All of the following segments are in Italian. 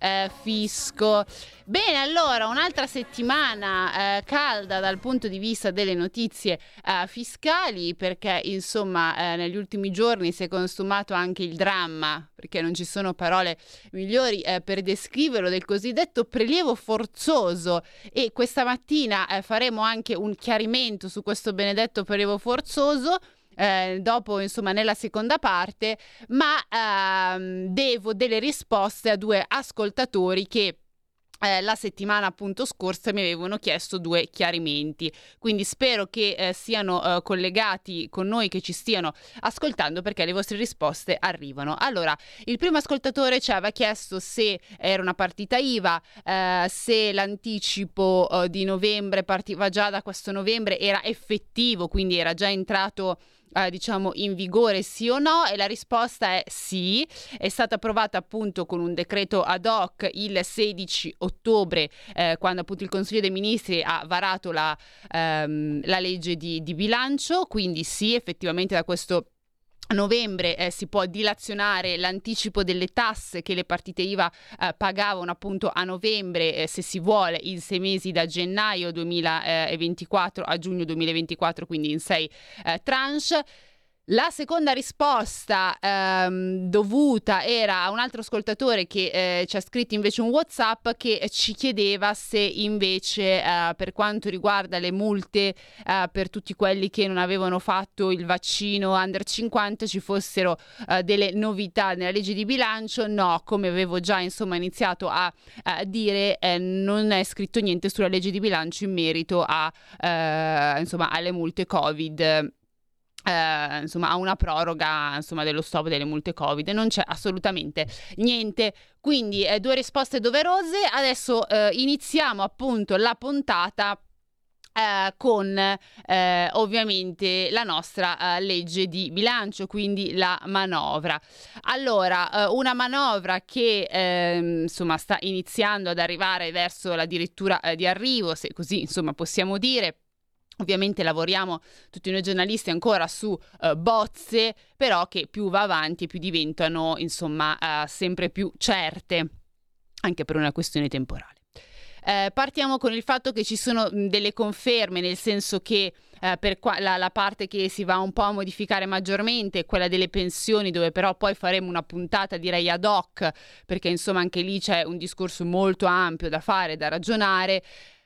eh, fisco. Bene, allora un'altra settimana eh, calda dal punto di vista delle notizie eh, fiscali perché insomma eh, negli ultimi giorni si è consumato anche il dramma, perché non ci sono parole migliori eh, per descriverlo, del cosiddetto prelievo forzoso e questa mattina eh, faremo anche un chiarimento su questo benedetto prelievo forzoso eh, dopo insomma nella seconda parte, ma ehm, devo delle risposte a due ascoltatori che eh, la settimana appunto scorsa mi avevano chiesto due chiarimenti, quindi spero che eh, siano eh, collegati con noi, che ci stiano ascoltando perché le vostre risposte arrivano. Allora, il primo ascoltatore ci aveva chiesto se era una partita IVA, eh, se l'anticipo eh, di novembre partiva già da questo novembre, era effettivo, quindi era già entrato eh, diciamo in vigore sì o no e la risposta è sì, è stata approvata appunto con un decreto ad hoc il 16 ottobre eh, quando appunto il Consiglio dei Ministri ha varato la, ehm, la legge di, di bilancio, quindi sì effettivamente da questo a novembre eh, si può dilazionare l'anticipo delle tasse che le partite IVA eh, pagavano appunto a novembre, eh, se si vuole, in sei mesi da gennaio 2024 a giugno 2024, quindi in sei eh, tranche. La seconda risposta ehm, dovuta era a un altro ascoltatore che eh, ci ha scritto invece un WhatsApp che ci chiedeva se invece eh, per quanto riguarda le multe eh, per tutti quelli che non avevano fatto il vaccino under 50 ci fossero eh, delle novità nella legge di bilancio. No, come avevo già insomma iniziato a, a dire, eh, non è scritto niente sulla legge di bilancio in merito a, eh, insomma, alle multe Covid eh, insomma, a una proroga insomma, dello stop delle multe Covid. Non c'è assolutamente niente. Quindi eh, due risposte doverose. Adesso eh, iniziamo appunto la puntata. Uh, con uh, ovviamente la nostra uh, legge di bilancio, quindi la manovra. Allora, una manovra che ehm, insomma sta iniziando ad arrivare verso la dirittura di arrivo, se così insomma possiamo dire Ovviamente lavoriamo tutti noi giornalisti ancora su uh, bozze, però che più va avanti più diventano insomma uh, sempre più certe, anche per una questione temporale. Eh, partiamo con il fatto che ci sono delle conferme, nel senso che eh, per qua- la, la, parte che si va un po' a modificare maggiormente è quella delle pensioni, dove però poi faremo una puntata direi ad hoc, perché insomma anche lì c'è un discorso molto ampio da fare, da ragionare.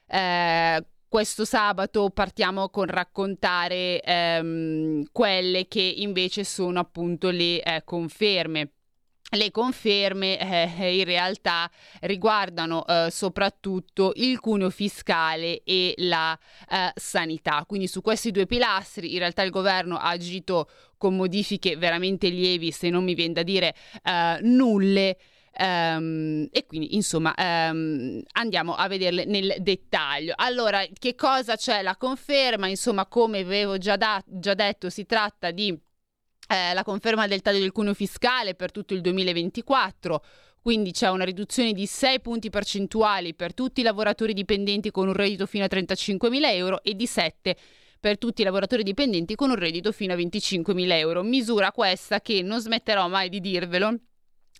Eh, questo sabato partiamo con raccontare ehm, quelle che invece sono appunto le eh, conferme. Le conferme eh, in realtà riguardano eh, soprattutto il cuneo fiscale e la eh, sanità. Quindi su questi due pilastri in realtà il governo ha agito con modifiche veramente lievi, se non mi viene da dire eh, nulle. Um, e quindi insomma um, andiamo a vederle nel dettaglio. Allora, che cosa c'è? La conferma, insomma, come avevo già, da- già detto, si tratta di eh, la conferma del taglio del cuneo fiscale per tutto il 2024. Quindi c'è una riduzione di 6 punti percentuali per tutti i lavoratori dipendenti con un reddito fino a 35.000 euro e di 7 per tutti i lavoratori dipendenti con un reddito fino a 25.000 euro. Misura questa che non smetterò mai di dirvelo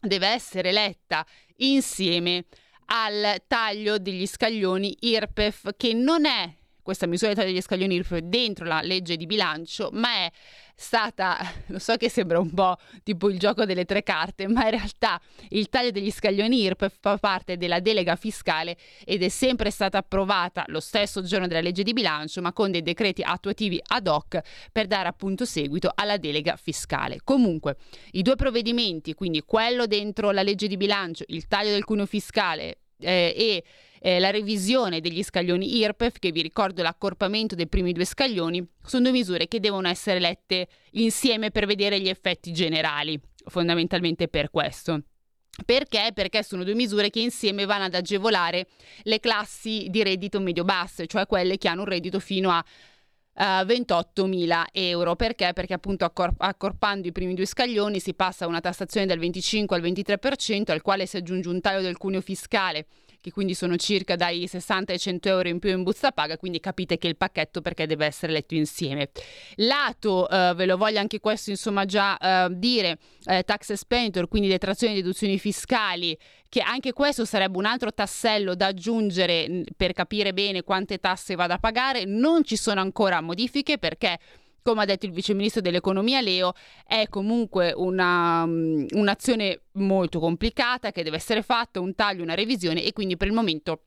deve essere letta insieme al taglio degli scaglioni IRPEF che non è questa misura degli scaglioni dentro la legge di bilancio ma è stata, lo so che sembra un po' tipo il gioco delle tre carte, ma in realtà il taglio degli scaglioni IRPEF fa parte della delega fiscale ed è sempre stata approvata lo stesso giorno della legge di bilancio, ma con dei decreti attuativi ad hoc per dare appunto seguito alla delega fiscale. Comunque, i due provvedimenti, quindi quello dentro la legge di bilancio, il taglio del cuneo fiscale eh, e eh, la revisione degli scaglioni IRPEF, che vi ricordo l'accorpamento dei primi due scaglioni, sono due misure che devono essere lette insieme per vedere gli effetti generali, fondamentalmente per questo. Perché? Perché sono due misure che insieme vanno ad agevolare le classi di reddito medio-basse, cioè quelle che hanno un reddito fino a Uh, 28.000 euro perché? Perché appunto accor- accorpando i primi due scaglioni si passa a una tassazione dal 25 al 23% al quale si aggiunge un taglio del cuneo fiscale che quindi sono circa dai 60 ai 100 euro in più in busta paga, quindi capite che il pacchetto perché deve essere letto insieme. Lato, eh, ve lo voglio anche questo insomma già eh, dire, eh, tax expenditure, quindi detrazioni e deduzioni fiscali, che anche questo sarebbe un altro tassello da aggiungere per capire bene quante tasse vado a pagare, non ci sono ancora modifiche perché come ha detto il vice ministro dell'economia Leo, è comunque una, um, un'azione molto complicata che deve essere fatta, un taglio, una revisione e quindi per il momento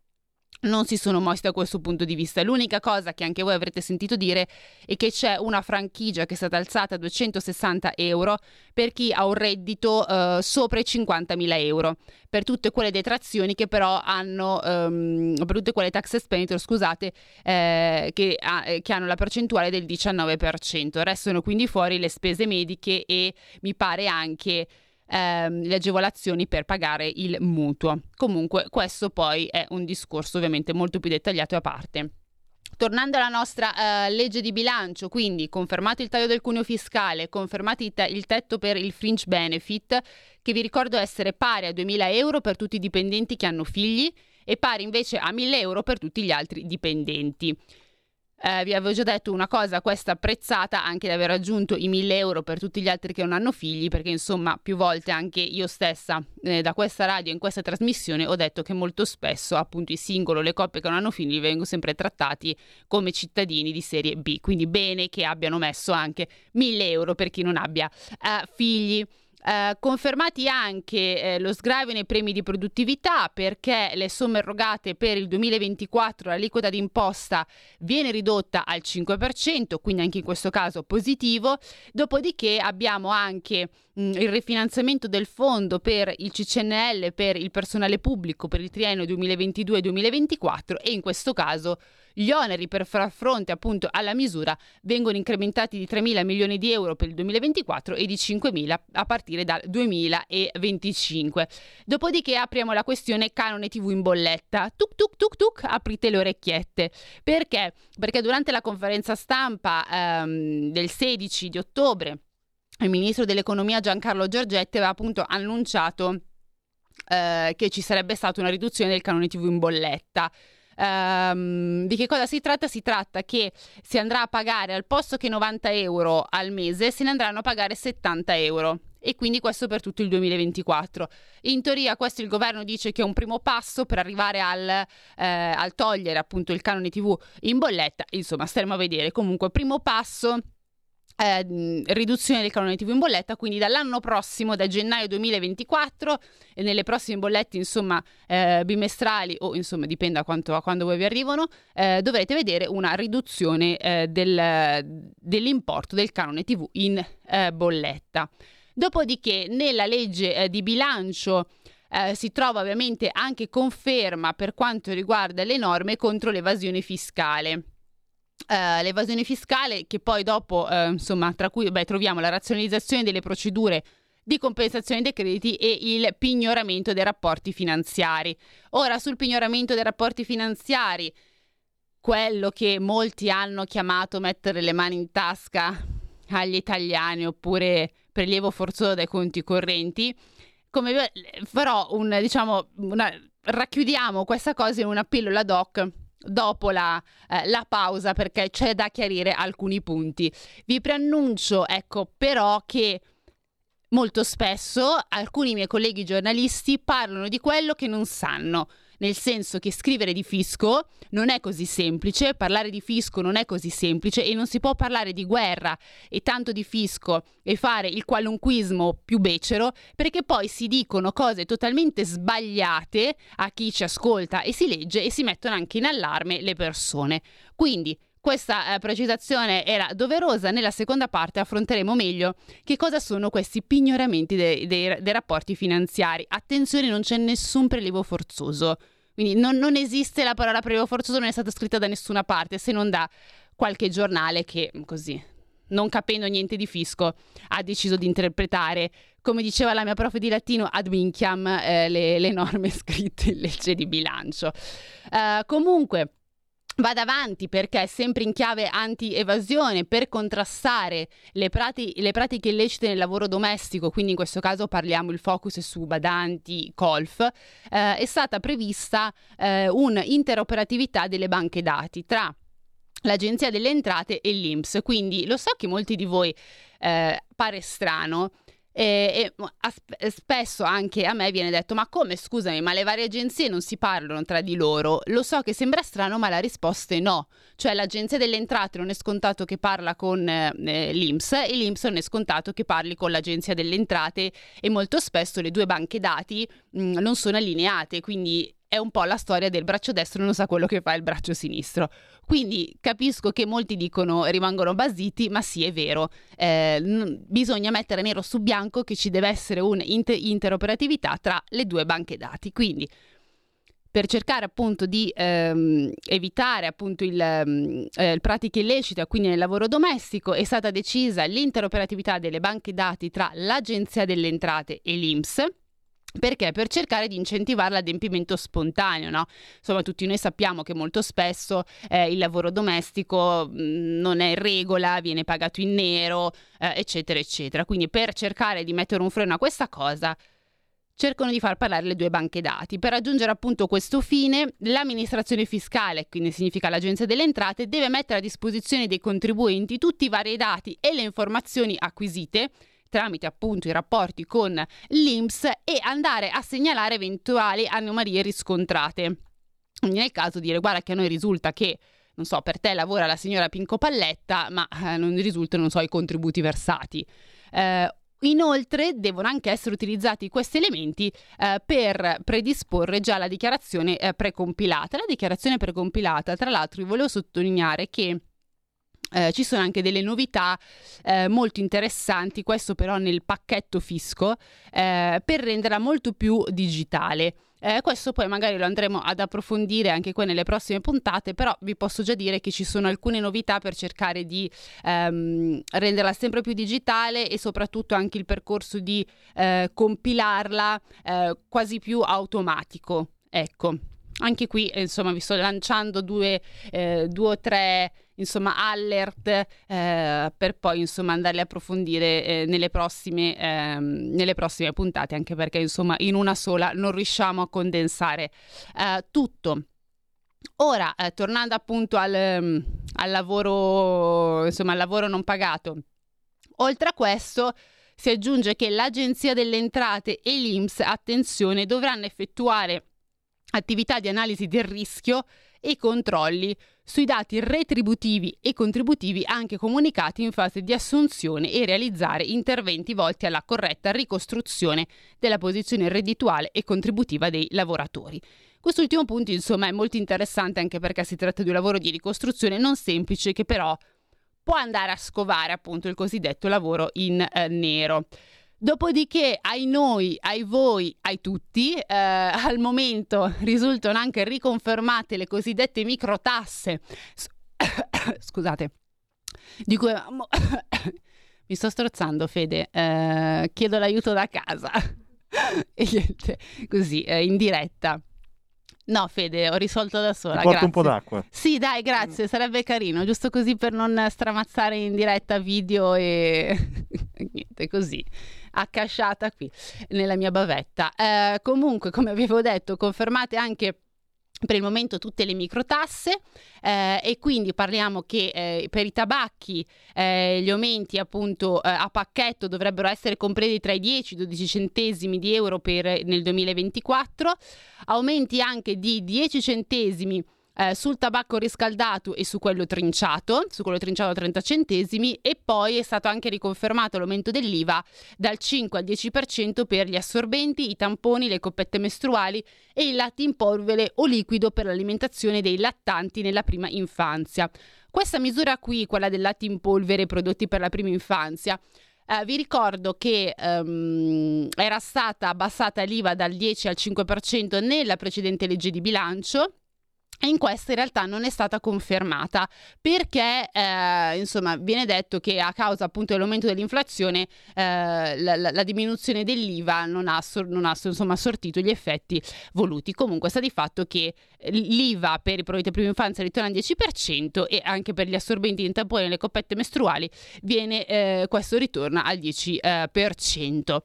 non si sono mossi da questo punto di vista. L'unica cosa che anche voi avrete sentito dire è che c'è una franchigia che è stata alzata a 260 euro per chi ha un reddito eh, sopra i 50.000 euro, per tutte quelle detrazioni che però hanno, um, per tutte quelle tax expenditure, scusate, eh, che, ha, eh, che hanno la percentuale del 19%. Restano quindi fuori le spese mediche e mi pare anche ehm, le agevolazioni per pagare il mutuo. Comunque questo poi è un discorso ovviamente molto più dettagliato a parte. Tornando alla nostra uh, legge di bilancio, quindi confermato il taglio del cuneo fiscale, confermato il, te- il, tetto per il fringe benefit, che vi ricordo essere pari a 2.000 euro per tutti i dipendenti che hanno figli e pari invece a 1.000 euro per tutti gli altri dipendenti. Eh, vi avevo già detto una cosa, questa apprezzata anche di aver raggiunto i 1000 euro per tutti gli altri che non hanno figli, perché insomma più volte anche io stessa eh, da questa radio in questa trasmissione ho detto che molto spesso appunto i singolo, le coppie che non hanno figli vengono sempre trattati come cittadini di serie B, quindi bene che abbiano messo anche 1000 euro per chi non abbia eh, figli. Eh, confermati anche eh, lo sgravio nei premi di produttività perché le somme erogate per il 2024 l'aliquota d'imposta viene ridotta al 5%, quindi anche in questo caso positivo. Dopodiché abbiamo anche mh, mm, il rifinanziamento del fondo per il CCNL per il personale pubblico per il triennio 2022-2024 e in questo caso gli oneri per far fronte appunto alla misura vengono incrementati di 3 mila milioni di euro per il 2024 e di 5 mila a partire dal 2025. Dopodiché apriamo la questione canone TV in bolletta. Tuk tuk tuk tuk, aprite le orecchiette. Perché? Perché durante la conferenza stampa ehm, del 16 di ottobre il ministro dell'economia Giancarlo Giorgetti aveva appunto annunciato eh, che ci sarebbe stata una riduzione del canone TV in bolletta. Um, di che cosa si tratta? Si tratta che si andrà a pagare al posto che 90 euro al mese, se ne andranno a pagare 70 euro e quindi questo per tutto il 2024. In teoria questo il governo dice che è un primo passo per arrivare al, eh, al togliere appunto il canone TV in bolletta, insomma staremo a vedere. Comunque primo passo eh, riduzione del canone TV in bolletta, quindi dall'anno prossimo, da gennaio 2024, e nelle prossime bollette, insomma, eh, bimestrali o insomma, dipende da quanto, a quando voi vi arrivano, eh, dovrete vedere una riduzione eh, del, dell'importo del canone TV in eh, bolletta. Dopodiché, nella legge eh, di bilancio si trova ovviamente anche conferma per quanto riguarda le norme contro l'evasione fiscale. Uh, l'evasione fiscale che poi dopo, uh, insomma, tra cui beh, troviamo la razionalizzazione delle procedure di compensazione dei crediti e il pignoramento dei rapporti finanziari. Ora, sul pignoramento dei rapporti finanziari, quello che molti hanno chiamato mettere le mani in tasca agli italiani oppure prelievo forzoso dai conti correnti, come farò un, diciamo, una, racchiudiamo questa cosa in una pillola doc dopo la, eh, la, pausa perché c'è da chiarire alcuni punti. Vi preannuncio, ecco, però che molto spesso alcuni miei colleghi giornalisti parlano di quello che non sanno nel senso che scrivere di fisco non è così semplice, parlare di fisco non è così semplice e non si può parlare di guerra e tanto di fisco e fare il qualunquismo più becero perché poi si dicono cose totalmente sbagliate a chi ci ascolta e si legge e si mettono anche in allarme le persone. Quindi questa eh, precisazione era doverosa, nella seconda parte affronteremo meglio che cosa sono questi pignoramenti dei, dei, dei rapporti finanziari. Attenzione, non c'è nessun prelievo forzoso. Quindi non, non, esiste la parola prelievo forzoso, non è stata scritta da nessuna parte, se non da qualche giornale che così, non capendo niente di fisco, ha deciso di interpretare, come diceva la mia prof di latino, ad minchiam eh, le, le, norme scritte in legge di bilancio. Uh, comunque, vada avanti perché è sempre in chiave anti-evasione per contrastare le, prati- le, pratiche illecite nel lavoro domestico, quindi in questo caso parliamo il focus su badanti, colf, eh, è stata prevista eh, un'interoperatività delle banche dati tra l'Agenzia delle Entrate e l'INPS. Quindi lo so che molti di voi eh, pare strano, e, e, spesso anche a me viene detto: Ma come scusami, ma le varie agenzie non si parlano tra di loro? Lo so che sembra strano, ma la risposta è no. Cioè, l'agenzia delle entrate non è scontato che parla con eh, l'IMS e l'IMS non è scontato che parli con l'agenzia delle entrate, e molto spesso le due banche dati mh, non sono allineate. Quindi è un po' la storia del braccio destro non sa quello che fa il braccio sinistro. Quindi capisco che molti dicono rimangono basiti, ma sì, è vero. Eh, n- bisogna mettere nero su bianco che ci deve essere un'interoperatività tra le due banche dati. Quindi per cercare appunto di ehm, evitare appunto il, ehm, eh, pratiche illecite, quindi nel lavoro domestico, è stata decisa l'interoperatività delle banche dati tra l'Agenzia delle Entrate e l'INPS perché? Per cercare di incentivare l'adempimento spontaneo, no? Insomma, tutti noi sappiamo che molto spesso eh, il lavoro domestico mm, non è in regola, viene pagato in nero, eh, eccetera, eccetera. Quindi per cercare di mettere un freno a questa cosa, cercano di far parlare le due banche dati. Per raggiungere appunto questo fine, l'amministrazione fiscale, quindi significa l'Agenzia delle Entrate, deve mettere a disposizione dei contribuenti tutti i vari dati e le informazioni acquisite tramite appunto i rapporti con l'INPS e andare a segnalare eventuali anomalie riscontrate. Quindi nel caso dire guarda che a noi risulta che non so, per te lavora la signora Pinco Palletta, ma eh, non risultano, non so, i contributi versati. Eh, Inoltre devono anche essere utilizzati questi elementi eh, per predisporre già la dichiarazione eh, precompilata. La dichiarazione precompilata, tra l'altro, vi volevo sottolineare che eh, ci sono anche delle novità eh, molto interessanti, questo però nel pacchetto fisco, eh, per renderla molto più digitale. Eh, questo poi magari lo andremo ad approfondire anche qui nelle prossime puntate, però vi posso già dire che ci sono alcune novità per cercare di ehm, renderla sempre più digitale e soprattutto anche il percorso di eh, compilarla eh, quasi più automatico. Ecco, anche qui insomma vi sto lanciando due, due o tre insomma, alert eh, per poi insomma, andarli a approfondire eh, nelle, prossime, ehm, nelle, prossime, puntate, anche perché insomma, in una sola non riusciamo a condensare eh, tutto. Ora, eh, tornando appunto al, mm, al, lavoro, insomma, al lavoro non pagato, oltre a questo si aggiunge che l'Agenzia delle Entrate e l'IMS, attenzione, dovranno effettuare attività di analisi del rischio e controlli sui dati retributivi e contributivi anche comunicati in fase di assunzione e realizzare interventi volti alla corretta ricostruzione della posizione reddituale e contributiva dei lavoratori. Quest'ultimo punto, insomma, è molto interessante anche perché si tratta di un lavoro di ricostruzione non semplice che però può andare a scovare appunto il cosiddetto lavoro in eh, nero. Dopodiché, ai noi, ai voi, ai tutti, eh, al momento risultano anche riconfermate le cosiddette microtasse. Scusate, di cui mi sto strozzando, Fede. Eh, chiedo l'aiuto da casa. e niente, così, eh, in diretta. No, Fede, ho risolto da sola. Ti porto grazie. un po' d'acqua. Sì, dai, grazie, sarebbe carino, giusto così per non stramazzare in diretta video e niente, così accasciata qui nella mia bavetta. Eh, comunque, come avevo detto, confermate anche per il momento tutte le microtasse eh, e quindi parliamo che eh, per i tabacchi eh, gli aumenti appunto eh, a pacchetto dovrebbero essere compresi tra i 10 e i 12 centesimi di euro per, nel 2024, aumenti anche di 10 centesimi eh, sul tabacco riscaldato e su quello trinciato, su quello trinciato a 30 centesimi e poi è stato anche riconfermato l'aumento dell'IVA dal 5 al 10% per gli assorbenti, i tamponi, le coppette mestruali e il latte in polvere o liquido per l'alimentazione dei lattanti nella prima infanzia. Questa misura qui, quella del latte in polvere prodotti per la prima infanzia, Uh, vi ricordo che um, era stata abbassata l'IVA dal 10 al 5% nella precedente legge di bilancio in questa in realtà non è stata confermata perché eh, insomma viene detto che a causa appunto dell'aumento dell'inflazione eh, la, la, la, diminuzione dell'IVA non ha, non ha insomma, sortito gli effetti voluti. Comunque sta di fatto che l'IVA per i prodotti di prima infanzia ritorna al 10% e anche per gli assorbenti in tampone e le coppette mestruali viene, eh, questo ritorna al 10%.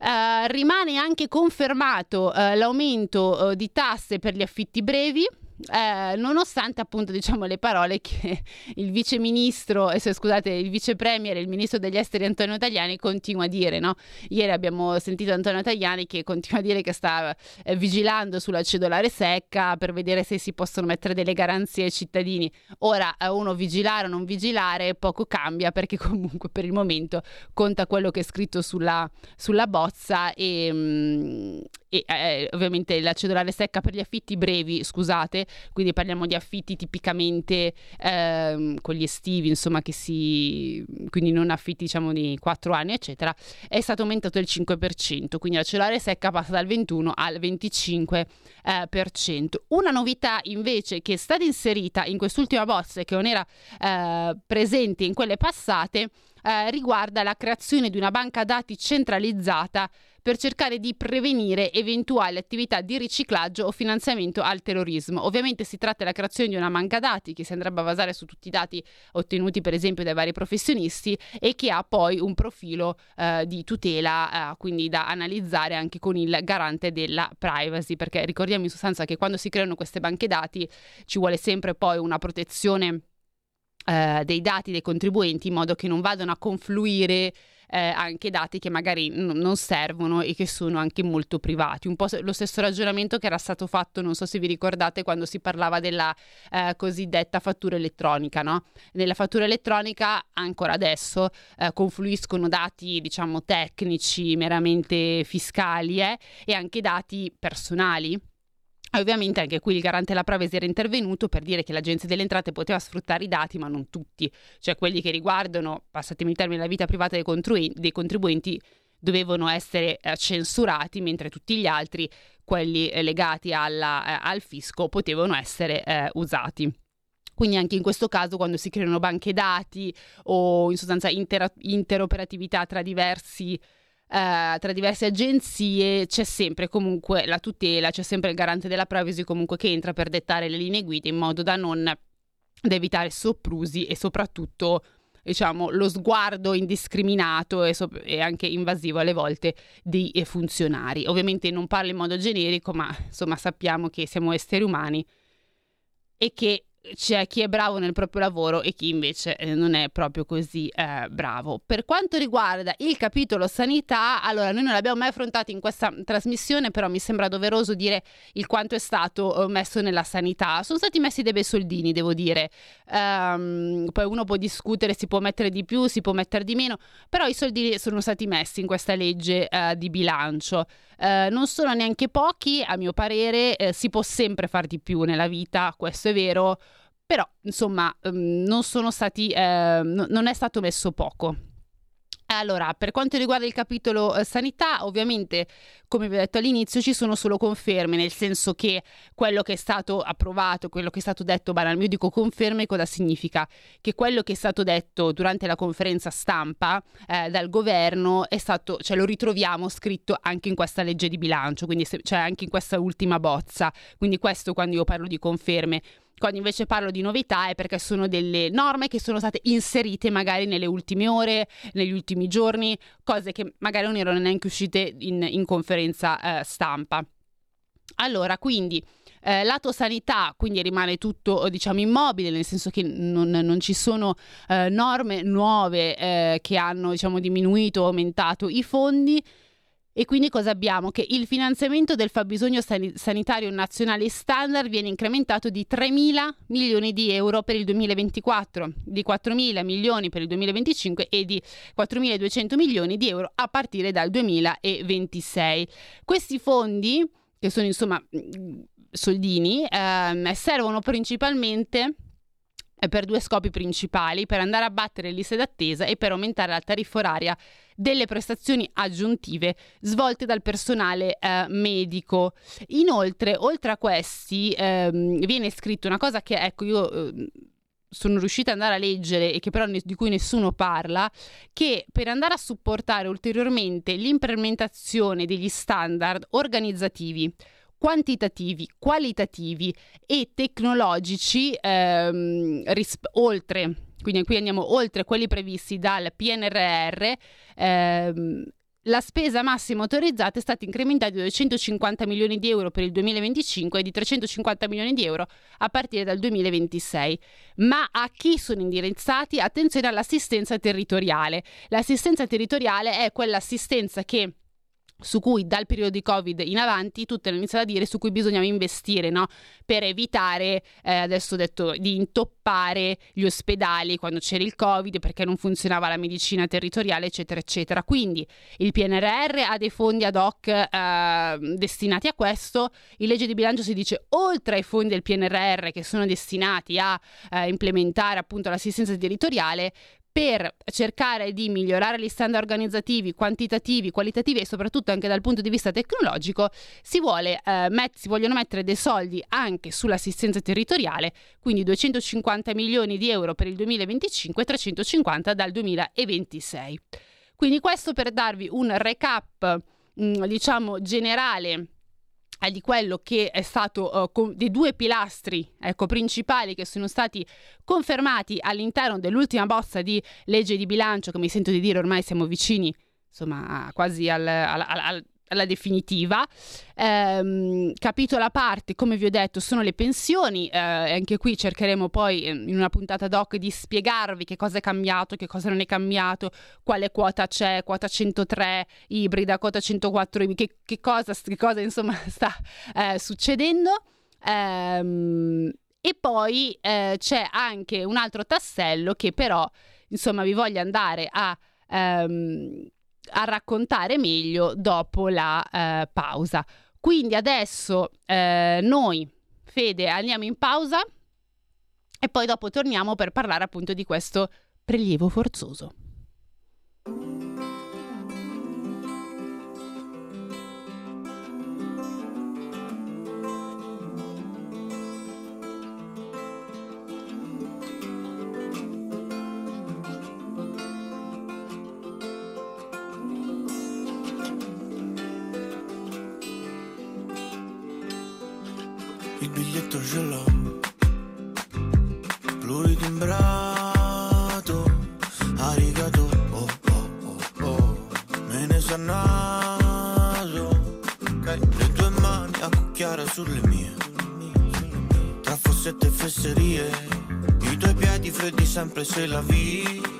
Uh, rimane anche confermato uh, l'aumento di tasse per gli affitti brevi eh, nonostante appunto diciamo le parole che il vice ministro, eh, scusate, il vice premier e il ministro degli esteri Antonio Tajani continua a dire, no? Ieri abbiamo sentito Antonio Tajani che continua a dire che sta eh, vigilando sulla cedolare secca per vedere se si possono mettere delle garanzie ai cittadini. Ora eh, uno vigilare o non vigilare poco cambia perché comunque per il momento conta quello che è scritto sulla, sulla bozza e, mh, mm, e eh, ovviamente la cedolare secca per gli affitti brevi, scusate, quindi parliamo di affitti tipicamente ehm, gli estivi, insomma, che si quindi non affitti diciamo di 4 anni, eccetera, è stato aumentato del 5%, quindi la cellulare secca passa dal 21 al 25%. Eh, per cento. Una novità invece che è stata inserita in quest'ultima bozza e che non era eh, presente in quelle passate eh, riguarda la creazione di una banca dati centralizzata per cercare di prevenire eventuali attività di riciclaggio o finanziamento al terrorismo. Ovviamente si tratta della creazione di una banca dati che si andrebbe a basare su tutti i dati ottenuti per esempio dai vari professionisti e che ha poi un profilo eh, di tutela, eh, quindi da analizzare anche con il garante della privacy, perché ricordiamo in sostanza che quando si creano queste banche dati ci vuole sempre poi una protezione eh, dei dati dei contribuenti in modo che non vadano a confluire eh, anche dati che magari n- non servono e che sono anche molto privati. Un po' lo stesso ragionamento che era stato fatto, non so se vi ricordate, quando si parlava della eh, cosiddetta fattura elettronica, no? Nella fattura elettronica ancora adesso eh, confluiscono dati, diciamo, tecnici, meramente fiscali eh, e anche dati personali Ovviamente anche qui il garante della privacy era intervenuto per dire che l'Agenzia delle Entrate poteva sfruttare i dati, ma non tutti, cioè quelli che riguardano, passatemi il termine, la vita privata dei, contrui- dei contribuenti dovevano essere eh, censurati, mentre tutti gli altri, quelli eh, legati alla, eh, al fisco, potevano essere usati. Quindi anche in questo caso quando si creano banche dati o in sostanza inter- interoperatività tra diversi eh, tra diverse agenzie c'è sempre comunque la tutela, c'è sempre il garante della privacy comunque che entra per dettare le linee guida in modo da non da evitare soprusi e soprattutto diciamo lo sguardo indiscriminato e, so- e, anche invasivo alle volte dei funzionari. Ovviamente non parlo in modo generico, ma insomma sappiamo che siamo esseri umani e che c'è chi è bravo nel proprio lavoro e chi invece eh, non è proprio così eh, bravo. Per quanto riguarda il capitolo sanità, allora noi non l'abbiamo mai affrontato in questa trasmissione, però mi sembra doveroso dire il quanto è stato eh, messo nella sanità. Sono stati messi dei bei soldini, devo dire. Um, poi uno può discutere, si può mettere di più, si può mettere di meno, però i soldini sono stati messi in questa legge uh, di bilancio. Uh, non sono neanche pochi, a mio parere, uh, si può sempre fare di più nella vita, questo è vero però insomma um, non sono stati, eh, non è stato messo poco. Allora, per quanto riguarda il capitolo eh, sanità, ovviamente, come vi ho detto all'inizio, ci sono solo conferme, nel senso che quello che è stato approvato, quello che è stato detto, banalmente, io dico conferme, cosa significa? Che quello che è stato detto durante la conferenza stampa eh, dal governo è stato, cioè lo ritroviamo scritto anche in questa legge di bilancio, quindi se, cioè anche in questa ultima bozza. Quindi questo quando io parlo di conferme quando invece parlo di novità è perché sono delle norme che sono state inserite magari nelle ultime ore, negli ultimi giorni, cose che magari non erano neanche uscite in, in conferenza eh, stampa. Allora, quindi eh, lato sanità, quindi rimane tutto diciamo immobile, nel senso che non, non ci sono eh, norme nuove eh, che hanno diciamo diminuito o aumentato i fondi. E quindi cosa abbiamo? Che il finanziamento del fabbisogno sanitario nazionale standard viene incrementato di 3 mila milioni di euro per il 2024, di 4 mila milioni per il 2025 e di 4.200 milioni di euro a partire dal 2026. Questi fondi, che sono insomma soldini, ehm, servono principalmente per due scopi principali, per andare a battere liste d'attesa e per aumentare la tariffa oraria delle prestazioni aggiuntive svolte dal personale eh, medico. Inoltre, oltre a questi, ehm, viene scritto una cosa che, ecco, io... Eh, sono riuscita ad andare a leggere e che però ne- di cui nessuno parla, che per andare a supportare ulteriormente l'implementazione degli standard organizzativi quantitativi, qualitativi e tecnologici ehm, risp- oltre, quindi qui andiamo oltre quelli previsti dal PNRR, ehm, la spesa massima autorizzata è stata incrementata di 250 milioni di euro per il 2025 e di 350 milioni di euro a partire dal 2026. Ma a chi sono indirizzati? Attenzione all'assistenza territoriale. L'assistenza territoriale è quell'assistenza che su cui dal periodo di Covid in avanti tutti hanno iniziato a dire su cui bisognava investire no? per evitare, eh, adesso ho detto, di intoppare gli ospedali quando c'era il Covid perché non funzionava la medicina territoriale, eccetera, eccetera. Quindi il PNRR ha dei fondi ad hoc eh, destinati a questo. In legge di bilancio si dice oltre ai fondi del PNRR che sono destinati a eh, implementare appunto l'assistenza territoriale, per cercare di migliorare gli standard organizzativi, quantitativi, qualitativi e soprattutto anche dal punto di vista tecnologico, si, vuole, eh, met- si vogliono mettere dei soldi anche sull'assistenza territoriale, quindi 250 milioni di euro per il 2025 e 350 dal 2026. Quindi questo per darvi un recap, mh, mm, diciamo, generale di quello che è stato uh, con, dei due pilastri ecco, principali che sono stati confermati all'interno dell'ultima bozza di legge di bilancio, che mi sento di dire ormai siamo vicini insomma quasi al, al, al, la definitiva. Eh, capitolo a parte, come vi ho detto, sono le pensioni. Eh, anche qui cercheremo poi ehm, in una puntata doc di spiegarvi che cosa è cambiato, che cosa non è cambiato, quale quota c'è, quota 103 ibrida, quota 104 ibrida, che, che, cosa, che cosa insomma sta eh, succedendo. Ehm, e poi eh, c'è anche un altro tassello che però insomma vi voglio andare a ehm, a raccontare meglio dopo la eh, pausa. Quindi adesso eh, noi, Fede, andiamo in pausa e poi dopo torniamo per parlare appunto di questo prelievo forzoso. Biglietto ce l'ho Pluritimbrato Arigato oh, oh, oh, oh. Me ne nato okay. Le tue mani a cucchiare sulle mie Tra fossette e fesserie I tuoi piedi freddi sempre se la vi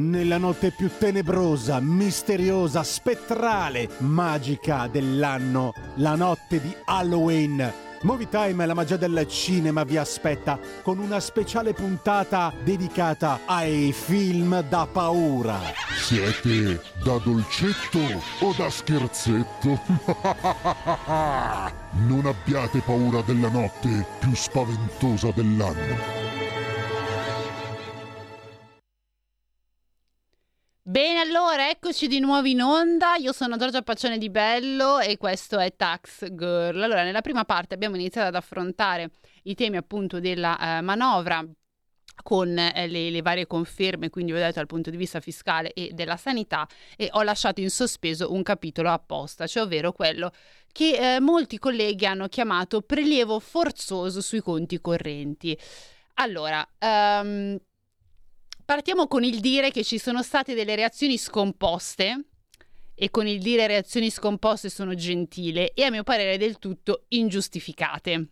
Nella notte più tenebrosa, misteriosa, spettrale, magica dell'anno, la notte di Halloween. Movie Time, la magia del cinema vi aspetta con una speciale puntata dedicata ai film da paura. Siete da dolcetto o da scherzetto? non abbiate paura della notte più spaventosa dell'anno. Bene, allora eccoci di nuovo in onda. Io sono Giorgia Paccione di Bello e questo è Tax Girl. Allora, nella prima parte abbiamo iniziato ad affrontare i temi appunto della eh, manovra con eh, le, le, varie conferme, quindi ho detto dal punto di vista fiscale e della sanità e ho lasciato in sospeso un capitolo apposta, cioè ovvero quello che eh, molti colleghi hanno chiamato prelievo forzoso sui conti correnti. Allora, um, Partiamo con il dire che ci sono state delle reazioni scomposte e con il dire reazioni scomposte sono gentile e a mio parere del tutto ingiustificate.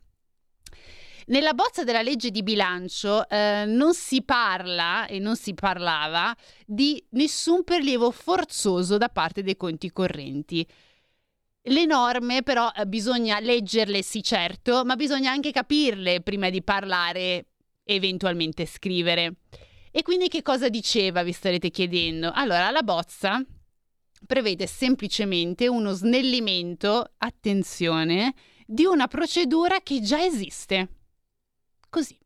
Nella bozza della legge di bilancio eh, non si parla e non si parlava di nessun prelievo forzoso da parte dei conti correnti. Le norme però eh, bisogna leggerle sì certo, ma bisogna anche capirle prima di parlare e eventualmente scrivere. E quindi che cosa diceva, vi starete chiedendo? Allora, la bozza prevede semplicemente uno snellimento, attenzione, di una procedura che già esiste. Così.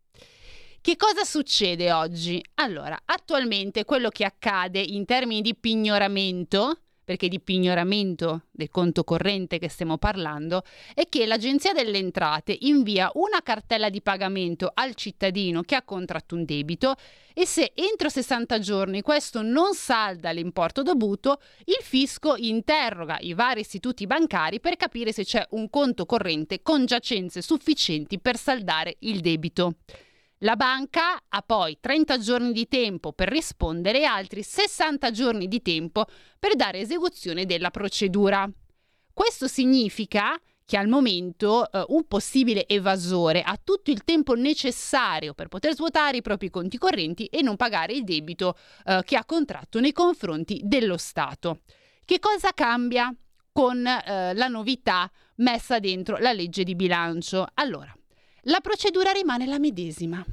Che cosa succede oggi? Allora, attualmente quello che accade in termini di pignoramento perché di pignoramento del conto corrente che stiamo parlando, è che l'Agenzia delle Entrate invia una cartella di pagamento al cittadino che ha contratto un debito e se entro 60 giorni questo non salda l'importo dovuto, il fisco interroga i vari istituti bancari per capire se c'è un conto corrente con giacenze sufficienti per saldare il debito. La banca ha poi 30 giorni di tempo per rispondere e altri 60 giorni di tempo per dare esecuzione della procedura. Questo significa che al momento eh, un possibile evasore ha tutto il tempo necessario per poter svuotare i propri conti correnti e non pagare il debito eh, che ha contratto nei confronti dello Stato. Che cosa cambia con eh, la novità messa dentro la legge di bilancio? Allora, la procedura rimane la medesima.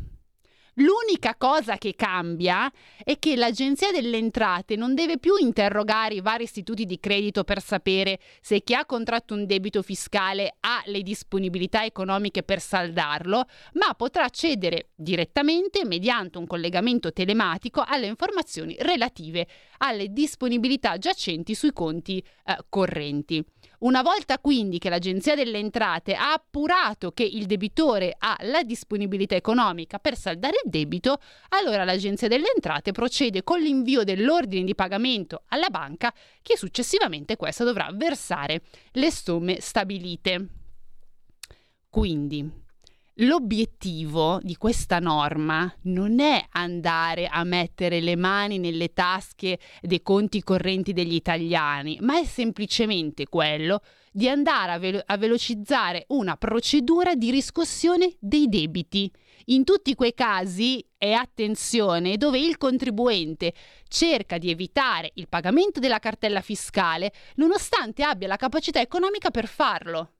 L'unica cosa che cambia è che l'Agenzia delle Entrate non deve più interrogare i vari istituti di credito per sapere se chi ha contratto un debito fiscale ha le disponibilità economiche per saldarlo, ma potrà accedere direttamente mediante un collegamento telematico alle informazioni relative alle disponibilità giacenti sui conti eh, correnti. Una volta quindi che l'Agenzia delle Entrate ha appurato che il debitore ha la disponibilità economica per saldare il debito, allora l'Agenzia delle Entrate procede con l'invio dell'ordine di pagamento alla banca che successivamente questa dovrà versare le somme stabilite. Quindi L'obiettivo di questa norma non è andare a mettere le mani nelle tasche dei conti correnti degli italiani, ma è semplicemente quello di andare a, velo- a velocizzare una procedura di riscossione dei debiti. In tutti quei casi, e attenzione, dove il contribuente cerca di evitare il pagamento della cartella fiscale nonostante abbia la capacità economica per farlo.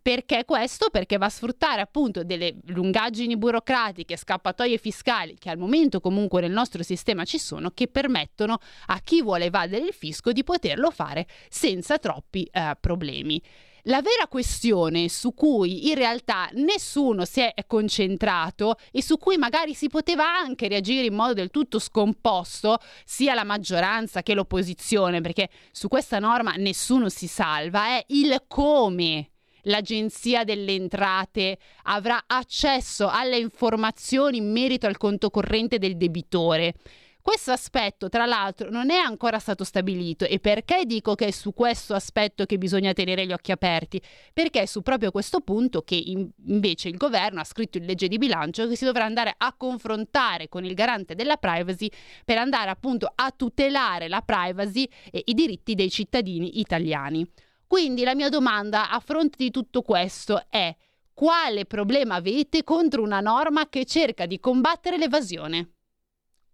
Perché questo? Perché va a sfruttare appunto delle lungaggini burocratiche, scappatoie fiscali che al momento comunque nel nostro sistema ci sono, che permettono a chi vuole evadere il fisco di poterlo fare senza troppi eh, problemi. La vera questione su cui in realtà nessuno si è concentrato e su cui magari si poteva anche reagire in modo del tutto scomposto, sia la maggioranza che l'opposizione, perché su questa norma nessuno si salva, è il come l'Agenzia delle Entrate avrà accesso alle informazioni in merito al conto corrente del debitore. Questo aspetto, tra l'altro, non è ancora stato stabilito e perché dico che è su questo aspetto che bisogna tenere gli occhi aperti? Perché è su proprio questo punto che in, invece il governo ha scritto in legge di bilancio che si dovrà andare a confrontare con il garante della privacy per andare appunto a tutelare la privacy e i diritti dei cittadini italiani. Quindi la mia domanda a fronte di tutto questo è quale problema avete contro una norma che cerca di combattere l'evasione?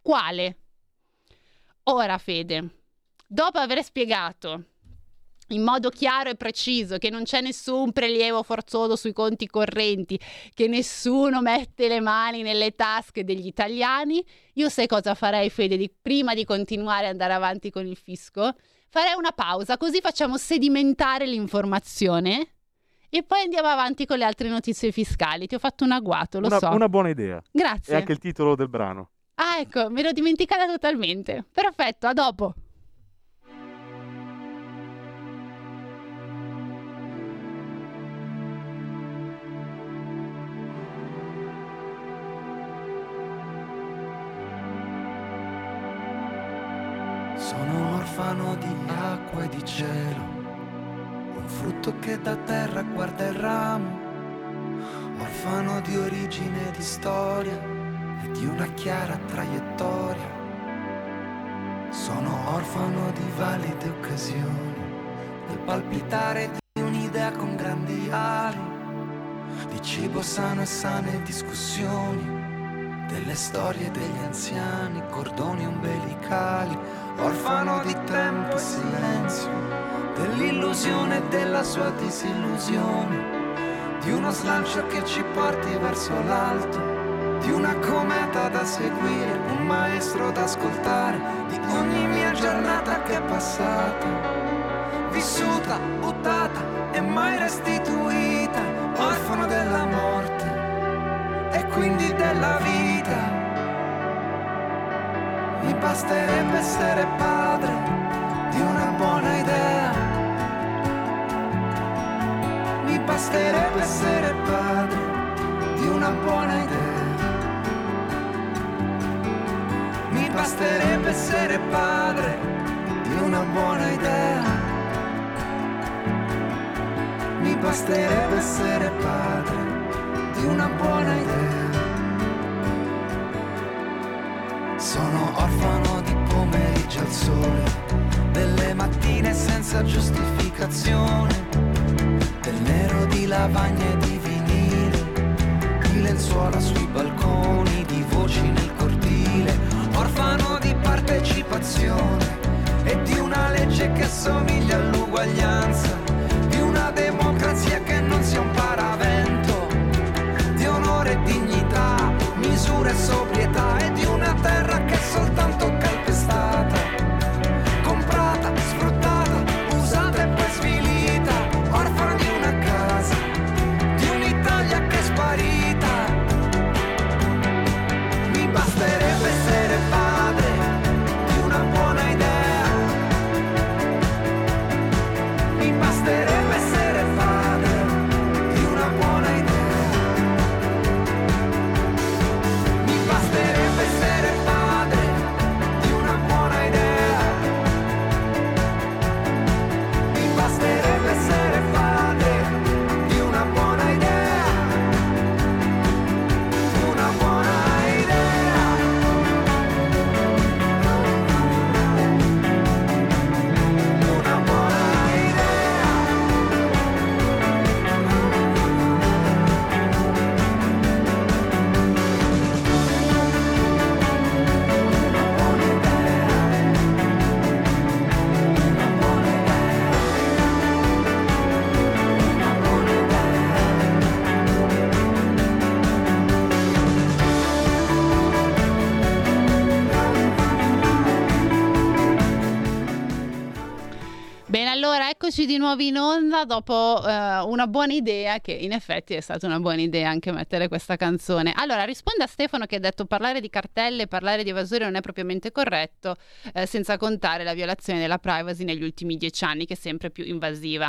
Quale? Ora Fede, dopo aver spiegato in modo chiaro e preciso che non c'è nessun prelievo forzoso sui conti correnti, che nessuno mette le mani nelle tasche degli italiani, io sai cosa farei Fede di, prima di continuare ad andare avanti con il fisco? Farei una pausa, così facciamo sedimentare l'informazione e poi andiamo avanti con le altre notizie fiscali. Ti ho fatto un agguato, lo una, so. Una buona idea. Grazie. È anche il titolo del brano. Ah, ecco, me l'ho dimenticata totalmente. Perfetto, a dopo. orfano di acqua e di cielo, un frutto che da terra guarda il ramo, orfano di origine e di storia e di una chiara traiettoria. Sono orfano di valide occasioni, del palpitare di un'idea con grandi ali, di cibo sano e sane discussioni delle storie degli anziani, cordoni umbilicali, orfano di tempo e silenzio, dell'illusione e della sua disillusione, di uno slancio che ci porti verso l'alto, di una cometa da seguire, un maestro da ascoltare, di ogni mia giornata che è passata, vissuta, buttata e mai restituita, orfano della morte e quindi della vita. Mi basterebbe essere padre di una buona idea. Mi basterebbe essere padre di una buona idea. Mi basterebbe essere padre di una buona idea. Mi basterebbe essere padre una buona idea. Sono orfano di pomeriggi al sole, delle mattine senza giustificazione, del nero di lavagna e di vinile, di lenzuola sui balconi, di voci nel cortile, orfano di partecipazione e di una legge che somiglia all'uguaglianza, di una democrazia eccoci di nuovo in onda dopo uh, una buona idea, che in effetti è stata una buona idea anche mettere questa canzone. Allora, risponde a Stefano che ha detto parlare di cartelle, parlare di evasori non è propriamente corretto, eh, senza contare la violazione della privacy negli ultimi dieci anni, che è sempre più invasiva.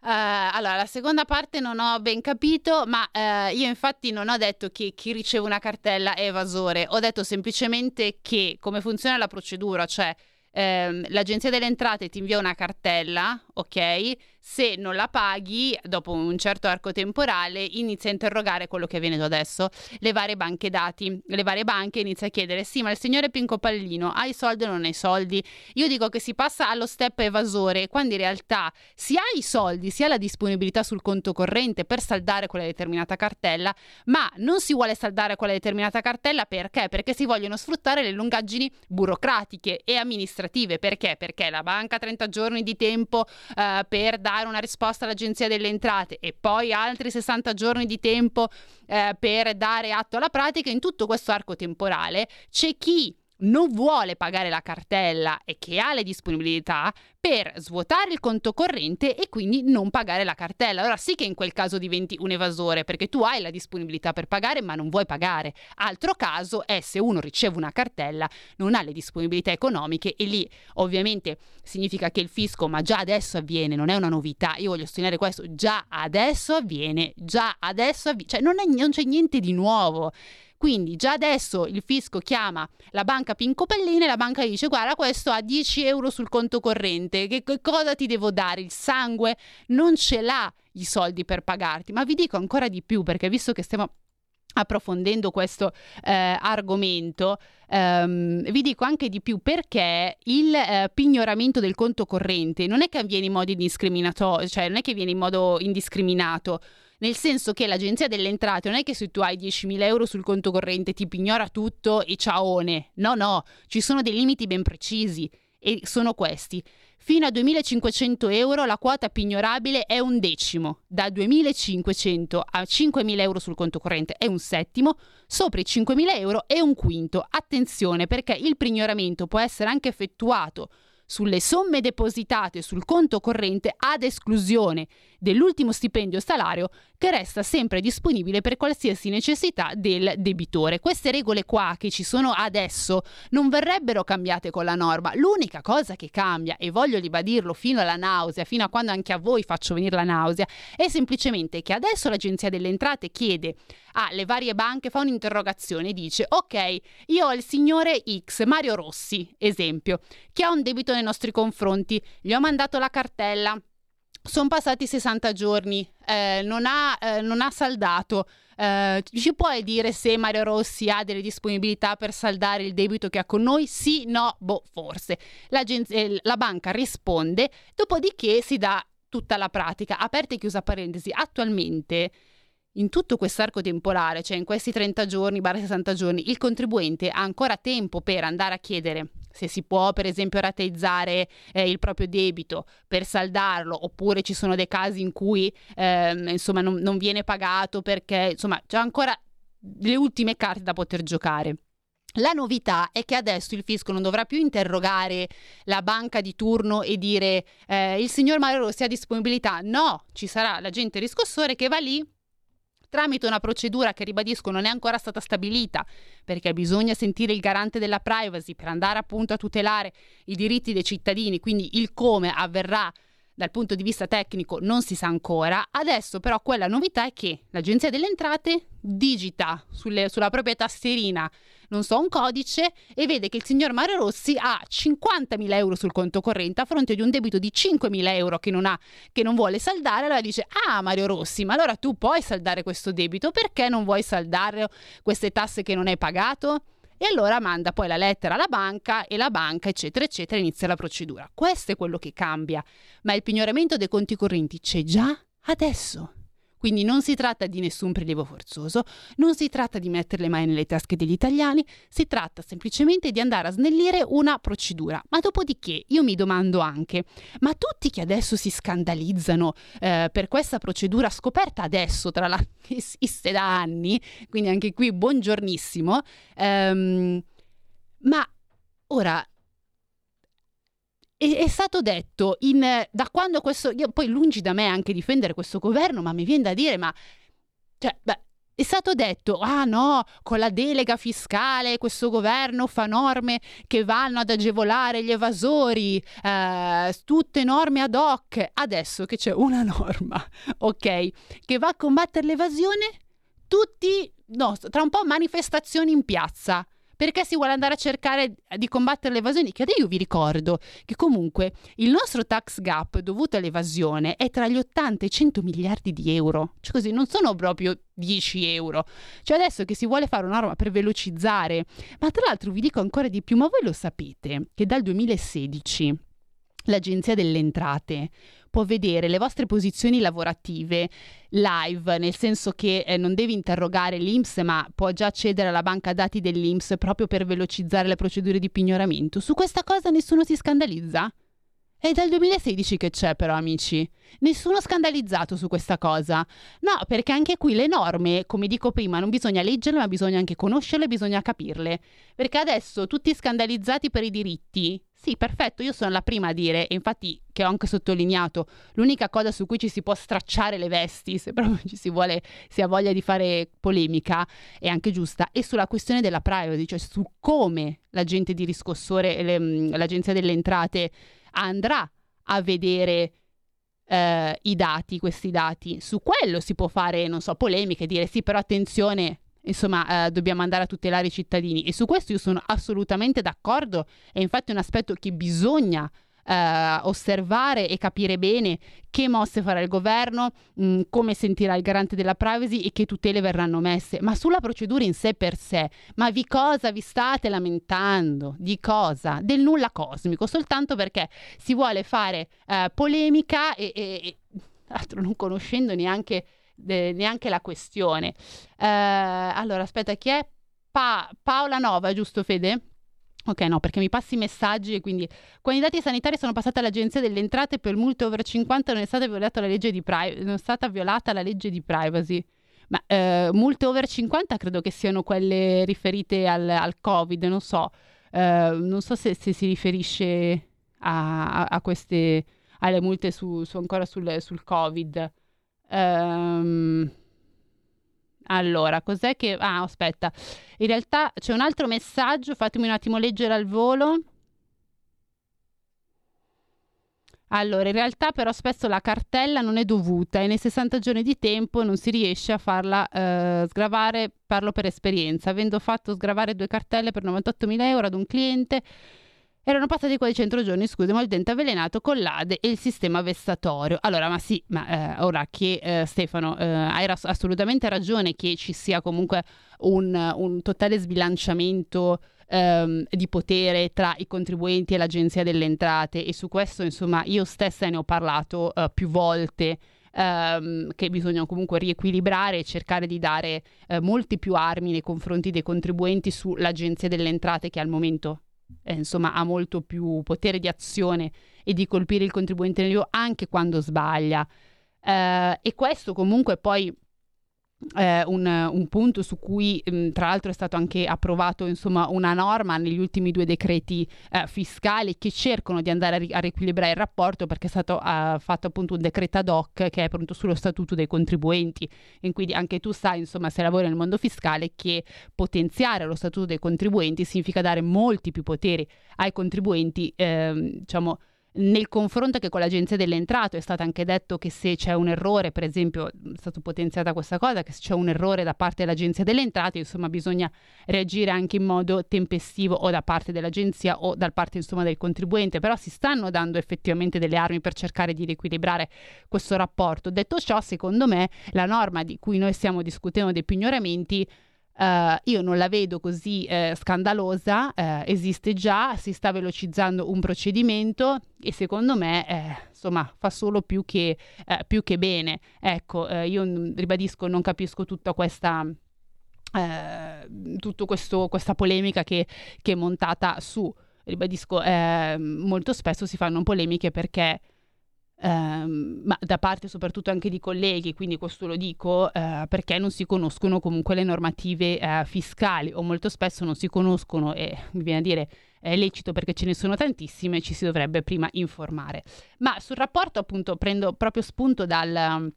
Uh, allora, la seconda parte non ho ben capito, ma uh, io infatti non ho detto che chi riceve una cartella è evasore, ho detto semplicemente che come funziona la procedura, cioè ehm, l'agenzia delle entrate ti invia una cartella, ok? Se non la paghi, dopo un certo arco temporale, inizia a interrogare quello che venuto adesso, le varie banche dati, le varie banche inizia a chiedere, sì, ma il signore Pinco Pallino ha i soldi o non ha i soldi? Io dico che si passa allo step evasore, quando in realtà si ha i soldi, si ha la disponibilità sul conto corrente per saldare quella determinata cartella, ma non si vuole saldare quella determinata cartella perché? Perché si vogliono sfruttare le lungaggini burocratiche e amministrative. Perché? Perché la banca ha 30 giorni di tempo eh, per dare dare una risposta all'Agenzia delle Entrate e poi altri 60 giorni di tempo eh, per dare atto alla pratica, in tutto questo arco temporale c'è chi non vuole pagare la cartella e che ha le disponibilità per svuotare il conto corrente e quindi non pagare la cartella. Allora sì che in quel caso diventi un evasore perché tu hai la disponibilità per pagare ma non vuoi pagare. Altro caso è se uno riceve una cartella, non ha le disponibilità economiche e lì ovviamente significa che il fisco, ma già adesso avviene, non è una novità, io voglio sostenere questo, già adesso avviene, già adesso avviene, cioè non, è, non c'è niente di nuovo. Quindi già adesso il fisco chiama la banca Pinco Palline e la banca dice guarda questo ha 10 euro sul conto corrente, che, che cosa ti devo dare? Il sangue non ce l'ha i soldi per pagarti, ma vi dico ancora di più perché visto che stiamo approfondendo questo eh, argomento, ehm, vi dico anche di più perché il eh, pignoramento del conto corrente non è che avviene in modo indiscriminato, cioè non è che viene in modo indiscriminato nel senso che l'agenzia delle entrate non è che se tu hai 10.000 euro sul conto corrente ti pignora tutto e ciaone, no no, ci sono dei limiti ben precisi e sono questi. Fino a 2.500 euro la quota pignorabile è un decimo, da 2.500 a 5.000 euro sul conto corrente è un settimo, sopra i 5.000 euro è un quinto. Attenzione perché il pignoramento può essere anche effettuato sulle somme depositate sul conto corrente ad esclusione dell'ultimo stipendio salario che resta sempre disponibile per qualsiasi necessità del debitore. Queste regole qua che ci sono adesso non verrebbero cambiate con la norma. L'unica cosa che cambia, e voglio ribadirlo fino alla nausea, fino a quando anche a voi faccio venire la nausea, è semplicemente che adesso l'Agenzia delle Entrate chiede alle varie banche, fa un'interrogazione e dice ok, io ho il signore X, Mario Rossi, esempio, che ha un debito nei nostri confronti, gli ho mandato la cartella, sono passati 60 giorni, eh, non, ha, eh, non, ha, saldato. Eh, ci puoi dire se Mario Rossi ha delle disponibilità per saldare il debito che ha con noi? Sì, no, boh, forse. Eh, la banca risponde, dopodiché si dà tutta la pratica. Aperta e chiusa parentesi, attualmente in tutto questo arco temporale, cioè in questi 30 giorni, barra 60 giorni, il contribuente ha ancora tempo per andare a chiedere se si può per esempio rateizzare eh, il proprio debito per saldarlo oppure ci sono dei casi in cui eh, insomma non, non, viene pagato perché insomma c'è ancora le ultime carte da poter giocare. La novità è che adesso il fisco non dovrà più interrogare la banca di turno e dire eh, il signor Mario Rossi ha disponibilità. No, ci sarà l'agente riscossore che va lì tramite una procedura che ribadisco non è ancora stata stabilita, perché bisogna sentire il garante della privacy per andare appunto a tutelare i diritti dei cittadini, quindi il come avverrà dal punto di vista tecnico non si sa ancora. Adesso però quella novità è che l'Agenzia delle Entrate digita sulle, sulla propria tastierina, non so, un codice e vede che il signor Mario Rossi ha 50.000 euro sul conto corrente a fronte di un debito di 5.000 euro che non, ha, che non vuole saldare. Allora dice, ah Mario Rossi, ma allora tu puoi saldare questo debito, perché non vuoi saldare queste tasse che non hai pagato? E allora manda poi la lettera alla banca e la banca, eccetera, eccetera, inizia la procedura. Questo è quello che cambia, ma il pignoramento dei conti correnti c'è già adesso. Quindi non si tratta di nessun prelievo forzoso, non si tratta di mettere le mani nelle tasche degli italiani, si tratta semplicemente di andare a snellire una procedura. Ma dopodiché io mi domando anche, ma tutti che adesso si scandalizzano eh, per questa procedura scoperta adesso, tra l'altro esiste da anni, quindi anche qui buongiornissimo, ehm, ma ora è, è stato detto in, da quando questo, io poi lungi da me anche difendere questo governo, ma mi viene da dire, ma cioè, beh, è stato detto, ah no, con la delega fiscale questo governo fa norme che vanno ad agevolare gli evasori, eh, tutte norme ad hoc. Adesso che c'è una norma, ok, che va a combattere l'evasione, tutti, no, tra un po' manifestazioni in piazza perché si vuole andare a cercare di combattere l'evasione, che io vi ricordo che comunque il nostro tax gap dovuto all'evasione è tra gli 80 e i 100 miliardi di euro, cioè così non sono proprio 10 euro. Cioè adesso che si vuole fare una norma per velocizzare, ma tra l'altro vi dico ancora di più, ma voi lo sapete che dal 2016 l'Agenzia delle Entrate può vedere le vostre posizioni lavorative live, nel senso che eh, non devi interrogare l'INPS, ma può già accedere alla banca dati dell'INPS proprio per velocizzare le procedure di pignoramento. Su questa cosa nessuno si scandalizza? È dal 2016 che c'è però, amici. Nessuno scandalizzato su questa cosa. No, perché anche qui le norme, come dico prima, non bisogna leggerle, ma bisogna anche conoscerle, bisogna capirle. Perché adesso tutti scandalizzati per i diritti. Sì, perfetto, io sono la prima a dire, e infatti che ho anche sottolineato, l'unica cosa su cui ci si può stracciare le vesti, se proprio ci si vuole, si ha voglia di fare polemica, è anche giusta, è sulla questione della privacy, cioè su come l'agente di riscossore, le, l'agenzia delle entrate andrà a vedere eh, i dati, questi dati. Su quello si può fare, non so, polemiche, dire sì, però attenzione, insomma, eh, dobbiamo andare a tutelare i cittadini. E su questo io sono assolutamente d'accordo. È infatti un aspetto che bisogna eh, osservare e capire bene che mosse farà il governo, mh, mm, come sentirà il garante della privacy e che tutele verranno messe. Ma sulla procedura in sé per sé, ma di cosa vi state lamentando? Di cosa? Del nulla cosmico, soltanto perché si vuole fare eh, polemica e, e, e altro non conoscendo neanche, eh, neanche la questione. Eh, allora, aspetta, chi è? Pa- Paola Nova, giusto Fede? Ok, no, perché mi passi i messaggi e quindi quando i dati sanitari sono passati all'Agenzia delle Entrate per multe over 50 non è stata violata la legge di, pri- violata la legge di privacy. Ma eh, multe over 50 credo che siano quelle riferite al, al Covid, non so. Eh, non so se, se, si riferisce a, a, a, queste alle multe su, su ancora sul, sul Covid. Um, allora, cos'è che... Ah, aspetta. In realtà c'è un altro messaggio, fatemi un attimo leggere al volo. Allora, in realtà però spesso la cartella non è dovuta e nei 60 giorni di tempo non si riesce a farla eh, sgravare, parlo per esperienza, avendo fatto sgravare due cartelle per 98.000 euro ad un cliente erano passati quasi 100 giorni, scusa, ma il dente avvelenato con l'ADE e il sistema vessatorio. Allora, ma sì, ma eh, ora che eh, Stefano eh, hai ras- assolutamente ragione che ci sia comunque un, un totale sbilanciamento ehm, di potere tra i contribuenti e l'Agenzia delle Entrate e su questo, insomma, io stessa ne ho parlato eh, più volte. Um, che bisogna comunque riequilibrare e cercare di dare uh, molti più armi nei confronti dei contribuenti sull'Agenzia delle Entrate che al momento eh, insomma, ha molto più potere di azione e di colpire il contribuente nell'io anche quando sbaglia. Eh, e questo comunque poi eh, un, un, punto su cui mh, tra l'altro è stato anche approvato insomma, una norma negli ultimi due decreti eh, fiscali che cercano di andare a, ri- a, riequilibrare il rapporto perché è stato uh, fatto appunto un decreto ad hoc che è pronto sullo statuto dei contribuenti. E quindi anche tu sai insomma se lavori nel mondo fiscale che potenziare lo statuto dei contribuenti significa dare molti più poteri ai contribuenti eh, diciamo nel confronto che con l'Agenzia delle Entrate è stato anche detto che se c'è un errore, per esempio, è stata potenziata questa cosa, che se c'è un errore da parte dell'Agenzia delle Entrate, insomma, bisogna reagire anche in modo tempestivo o da parte dell'Agenzia o da parte, insomma, del contribuente, però si stanno dando effettivamente delle armi per cercare di riequilibrare questo rapporto. Detto ciò, secondo me, la norma di cui noi stiamo discutendo dei pignoramenti Uh, io non la vedo così uh, scandalosa, uh, esiste già, si sta velocizzando un procedimento e secondo me insomma fa solo più che, più che bene. Ecco, io ribadisco, non capisco tutta questa... Tutta questa polemica che, che, è montata su, ribadisco, molto spesso si fanno polemiche perché ehm, ma da parte soprattutto anche di colleghi, quindi questo lo dico eh, perché non si conoscono comunque le normative eh, fiscali o molto spesso non si conoscono e mi viene a dire è lecito perché ce ne sono tantissime, ci si dovrebbe prima informare. Ma sul rapporto appunto prendo proprio spunto dal,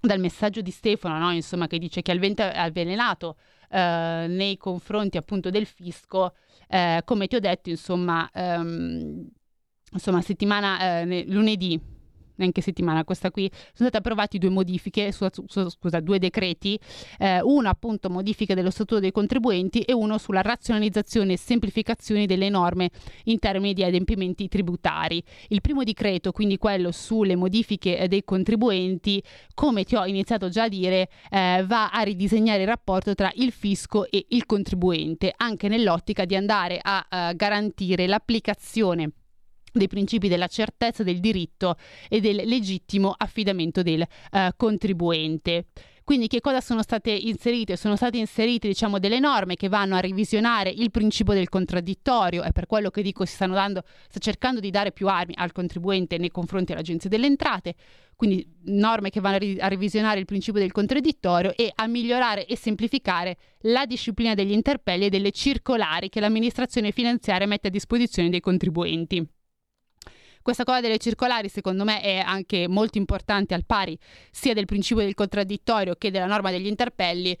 dal messaggio di Stefano, no? insomma, che dice che il vento è avvelenato eh, nei confronti appunto del fisco, eh, come ti ho detto, insomma, ehm, insomma settimana eh, lunedì neanche settimana, questa qui, sono state approvate due modifiche, su, su, scusa, due decreti, eh, uno appunto modifiche dello statuto dei contribuenti e uno sulla razionalizzazione e semplificazione delle norme in termini di adempimenti tributari. Il primo decreto, quindi quello sulle modifiche eh, dei contribuenti, come ti ho iniziato già a dire, eh, va a ridisegnare il rapporto tra il fisco e il contribuente, anche nell'ottica di andare a eh, garantire l'applicazione dei principi della certezza del diritto e del legittimo affidamento del uh, contribuente. Quindi che cosa sono state inserite? Sono state inserite diciamo, delle norme che vanno a revisionare il principio del contraddittorio e per quello che dico si stanno dando, sta cercando di dare più armi al contribuente nei confronti dell'Agenzia delle Entrate, quindi norme che vanno a, ri- a revisionare il principio del contraddittorio e a migliorare e semplificare la disciplina degli interpelli e delle circolari che l'amministrazione finanziaria mette a disposizione dei contribuenti. Questa cosa delle circolari secondo me è anche molto importante al pari sia del principio del contraddittorio che della norma degli interpelli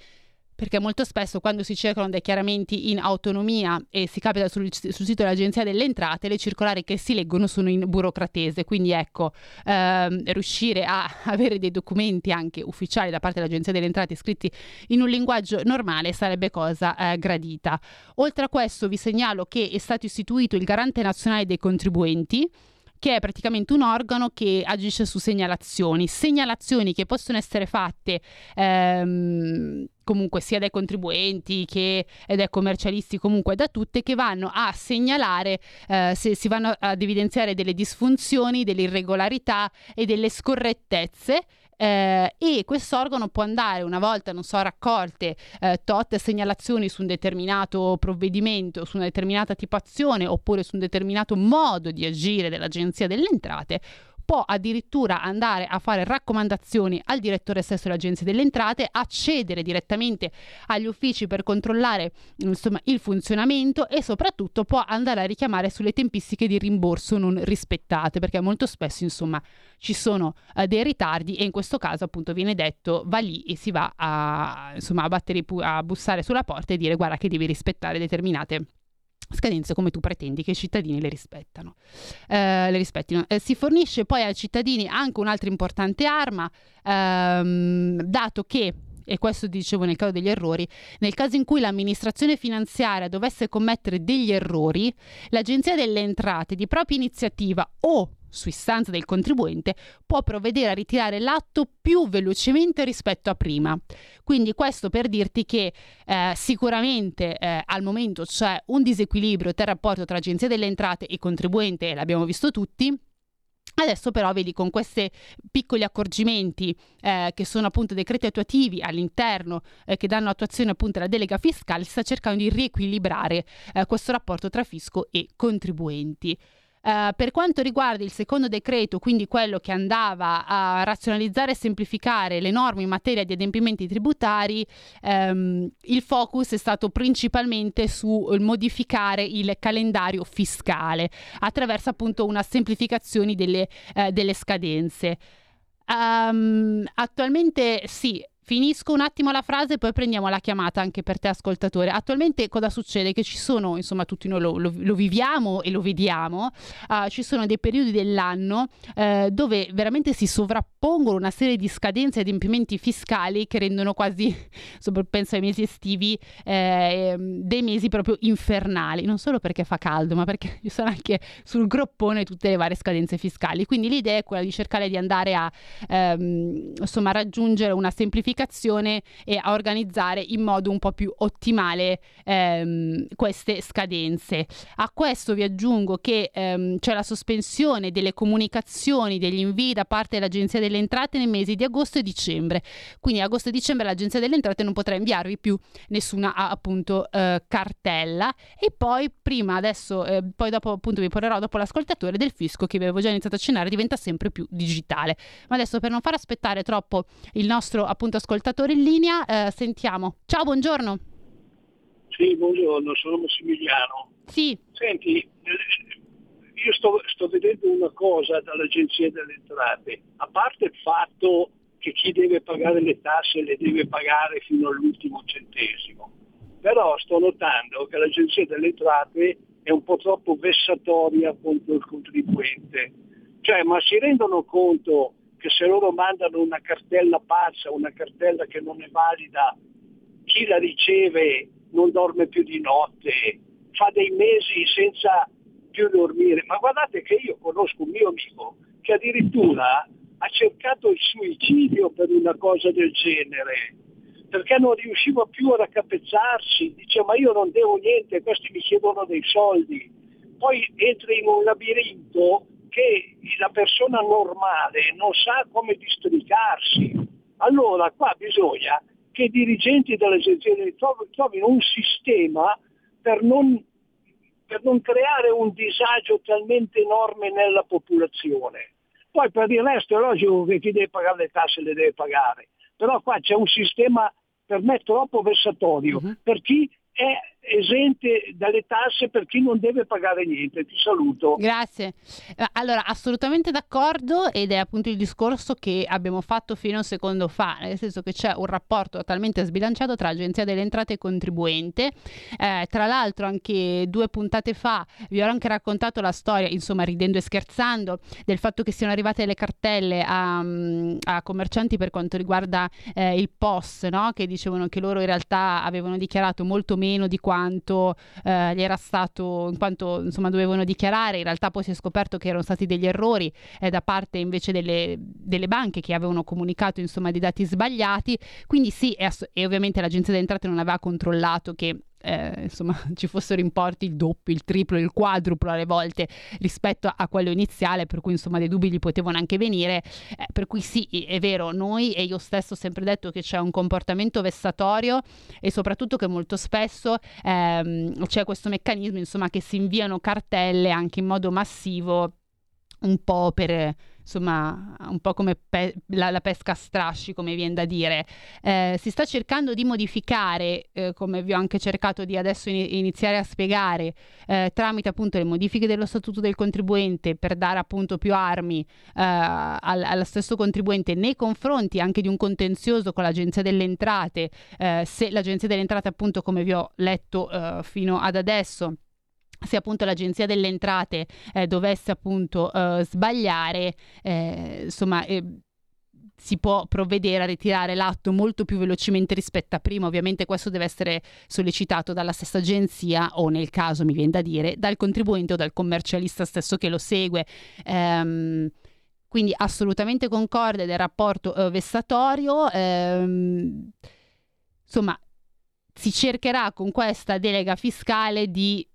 perché molto spesso quando si cercano dei chiaramenti in autonomia e si capita sul, sul, sito dell'Agenzia delle Entrate, le circolari che si leggono sono in burocratese, quindi ecco, ehm, riuscire a avere dei documenti anche ufficiali da parte dell'Agenzia delle Entrate scritti in un linguaggio normale sarebbe cosa eh, gradita. Oltre a questo vi segnalo che è stato istituito il Garante Nazionale dei Contribuenti, che è praticamente un organo che agisce su segnalazioni, segnalazioni che possono essere fatte ehm, comunque sia dai contribuenti che dai commercialisti, comunque da tutte, che vanno a segnalare eh, se si vanno ad evidenziare delle disfunzioni, delle irregolarità e delle scorrettezze eh, e questo organo può andare una volta, non so, raccolte eh, tot segnalazioni su un determinato provvedimento, su una determinata tipazione oppure su un determinato modo di agire dell'Agenzia delle Entrate, può addirittura andare a fare raccomandazioni al direttore stesso dell'Agenzia delle Entrate, accedere direttamente agli uffici per controllare insomma, il funzionamento e soprattutto può andare a richiamare sulle tempistiche di rimborso non rispettate, perché molto spesso insomma, ci sono uh, dei ritardi e in questo caso appunto viene detto va lì e si va a, insomma, a, battere, a bussare sulla porta e dire guarda che devi rispettare determinate scadenze come tu pretendi che i cittadini le rispettano. Eh, le rispettino. Eh, si fornisce poi ai cittadini anche un'altra importante arma, ehm, dato che e questo dicevo nel caso degli errori, nel caso in cui l'amministrazione finanziaria dovesse commettere degli errori, l'Agenzia delle Entrate di propria iniziativa o su istanza del contribuente, può provvedere a ritirare l'atto più velocemente rispetto a prima. Quindi questo per dirti che eh, sicuramente eh, al momento c'è un disequilibrio tra rapporto tra Agenzia delle Entrate e contribuente, l'abbiamo visto tutti, Adesso però vedi con questi piccoli accorgimenti eh, che sono appunto decreti attuativi all'interno eh, che danno attuazione appunto alla delega fiscale, si sta cercando di riequilibrare eh, questo rapporto tra fisco e contribuenti. Uh, per quanto riguarda il secondo decreto, quindi quello che andava a razionalizzare e semplificare le norme in materia di adempimenti tributari, um, il focus è stato principalmente su modificare il calendario fiscale attraverso appunto una semplificazione delle, uh, delle scadenze. Um, attualmente sì, Finisco un attimo la frase e poi prendiamo la chiamata anche per te ascoltatore. Attualmente cosa succede? Che ci sono, insomma tutti noi lo, lo, lo viviamo e lo vediamo, uh, ci sono dei periodi dell'anno uh, dove veramente si sovrappongono una serie di scadenze e adempimenti fiscali che rendono quasi, penso ai mesi estivi, eh, dei mesi proprio infernali, non solo perché fa caldo ma perché ci sono anche sul groppone tutte le varie scadenze fiscali. Quindi l'idea è quella di cercare di andare a ehm, insomma, raggiungere una semplificazione pianificazione e a organizzare in modo un po' più ottimale ehm, queste scadenze. A questo vi aggiungo che ehm, c'è la sospensione delle comunicazioni, degli invii da parte dell'Agenzia delle Entrate nei mesi di agosto e dicembre. Quindi agosto e dicembre l'Agenzia delle Entrate non potrà inviarvi più nessuna appunto eh, cartella e poi prima adesso eh, poi dopo appunto vi porrò dopo l'ascoltatore del fisco che avevo già iniziato a accennare diventa sempre più digitale. Ma adesso per non far aspettare troppo il nostro appunto ascoltatore in linea. Eh, sentiamo. Ciao, buongiorno. Sì, buongiorno, sono Massimiliano. Sì. Senti, io sto, sto vedendo una cosa dall'Agenzia delle Entrate, a parte il fatto che chi deve pagare le tasse le deve pagare fino all'ultimo centesimo, però sto notando che l'Agenzia delle Entrate è un po' troppo vessatoria contro il contribuente. Cioè, ma si rendono conto che se loro mandano una cartella pazza, una cartella che non è valida, chi la riceve non dorme più di notte, fa dei mesi senza più dormire. Ma guardate che io conosco un mio amico che addirittura ha cercato il suicidio per una cosa del genere, perché non riusciva più a raccapezzarsi, dice ma io non devo niente, questi mi chiedono dei soldi. Poi entra in un labirinto che la persona normale non sa come districarsi. Allora qua bisogna che i dirigenti dell'agenzia trovino un sistema per non, per non creare un disagio talmente enorme nella popolazione. Poi per il resto è logico che chi deve pagare le tasse le deve pagare, però qua c'è un sistema per me troppo vessatorio uh-huh. per chi è esente dalle tasse per chi non deve pagare niente. Ti saluto. Grazie. Eh, allora, assolutamente d'accordo ed è appunto il discorso che abbiamo fatto fino a un secondo fa, nel senso che c'è un rapporto totalmente sbilanciato tra Agenzia delle Entrate e contribuente. Eh, tra l'altro, anche due puntate fa vi ho anche raccontato la storia, insomma, ridendo e scherzando, del fatto che siano arrivate le cartelle a, mm, a commercianti per quanto riguarda eh, il POS, no? che dicevano che loro in realtà avevano dichiarato molto meno di quanto eh, gli era stato, in quanto insomma dovevano dichiarare, in realtà poi si è scoperto che erano stati degli errori eh, da parte invece delle, delle, banche che avevano comunicato insomma dei dati sbagliati, quindi sì, e, e ovviamente l'agenzia delle entrate non aveva controllato che eh, insomma, ci fossero importi il doppio, il triplo, il quadruplo alle volte rispetto a quello iniziale, per cui insomma dei dubbi gli potevano anche venire. Eh, per cui sì, è vero, noi e io stesso ho sempre detto che c'è un comportamento vessatorio e soprattutto che molto spesso ehm, c'è questo meccanismo, insomma, che si inviano cartelle anche in modo massivo un po' per insomma, un po' come pe- la, la, pesca a strasci, come viene da dire. Eh, si sta cercando di modificare, eh, come vi ho anche cercato di adesso in- iniziare a spiegare, eh, tramite appunto le modifiche dello statuto del contribuente per dare appunto più armi eh, al, allo stesso contribuente nei confronti anche di un contenzioso con l'Agenzia delle Entrate, eh, se l'Agenzia delle Entrate appunto come vi ho letto eh, fino ad adesso se appunto l'agenzia delle entrate eh, dovesse appunto eh, sbagliare, eh, insomma, eh, si può provvedere a ritirare l'atto molto più velocemente rispetto a prima. Ovviamente questo deve essere sollecitato dalla stessa agenzia o nel caso, mi viene da dire, dal contribuente o dal commercialista stesso che lo segue. Ehm, quindi assolutamente concorde del rapporto eh, vessatorio. Ehm, insomma, si cercherà con questa delega fiscale di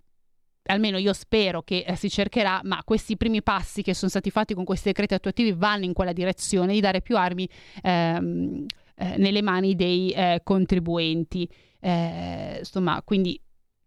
almeno io spero che eh, si cercherà, ma questi primi passi che sono stati fatti con questi decreti attuativi vanno in quella direzione di dare più armi ehm, eh, nelle mani dei eh, contribuenti. Eh, insomma, quindi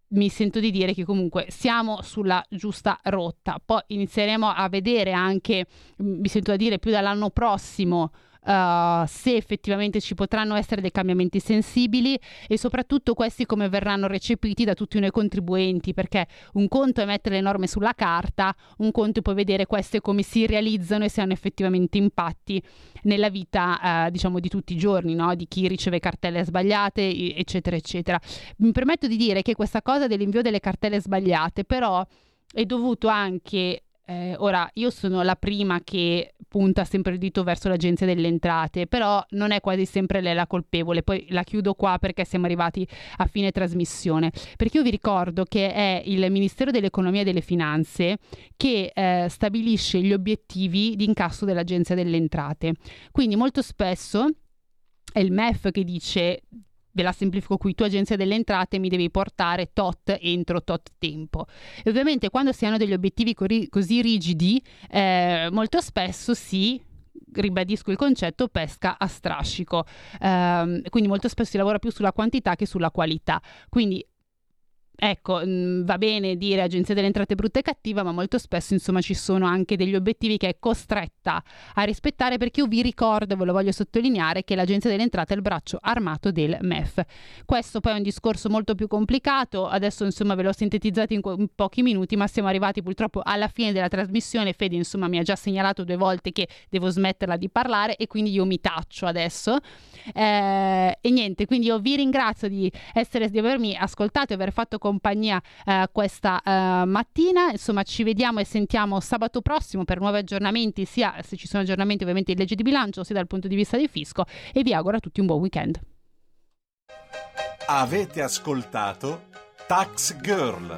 mi sento di dire che comunque siamo sulla giusta rotta. Poi inizieremo a vedere anche, mi sento da dire, più dall'anno prossimo uh, se effettivamente ci potranno essere dei cambiamenti sensibili e soprattutto questi come verranno recepiti da tutti noi contribuenti, perché un conto è mettere le norme sulla carta, un conto è poi vedere queste come si realizzano e se hanno effettivamente impatti nella vita uh, diciamo di tutti i giorni, no? di chi riceve cartelle sbagliate, eccetera, eccetera. Mi permetto di dire che questa cosa dell'invio delle cartelle sbagliate però è dovuto anche eh, ora, io sono la prima che punta sempre il dito verso l'agenzia delle entrate, però non è quasi sempre lei la colpevole. Poi la chiudo qua perché siamo arrivati a fine trasmissione. Perché io vi ricordo che è il Ministero dell'Economia e delle Finanze che eh, stabilisce gli obiettivi di incasso dell'agenzia delle entrate. Quindi molto spesso è il MEF che dice ve la semplifico qui, tu agenzia delle entrate mi devi portare tot entro tot tempo. E ovviamente quando si hanno degli obiettivi così rigidi, eh, molto spesso si ribadisco il concetto, pesca a strascico. Um, quindi molto spesso si lavora più sulla quantità che sulla qualità. Quindi ecco, mh, mm, va bene dire agenzia delle entrate brutta e cattiva, ma molto spesso insomma ci sono anche degli obiettivi che è costretta a rispettare perché io vi ricordo, ve lo voglio sottolineare, che l'agenzia delle entrate è il braccio armato del MEF. Questo poi è un discorso molto più complicato, adesso insomma ve l'ho sintetizzato in, in pochi minuti, ma siamo arrivati purtroppo alla fine della trasmissione. Fede insomma mi ha già segnalato due volte che devo smetterla di parlare e quindi io mi taccio adesso. Eh, e niente, quindi io vi ringrazio di, essere, di avermi ascoltato e aver fatto compagnia eh, questa eh, mattina. Insomma, ci vediamo e sentiamo sabato prossimo per nuovi aggiornamenti, sia se ci sono aggiornamenti ovviamente in legge di bilancio, sia dal punto di vista del fisco. E vi auguro a tutti un buon weekend. Avete ascoltato Tax Girl.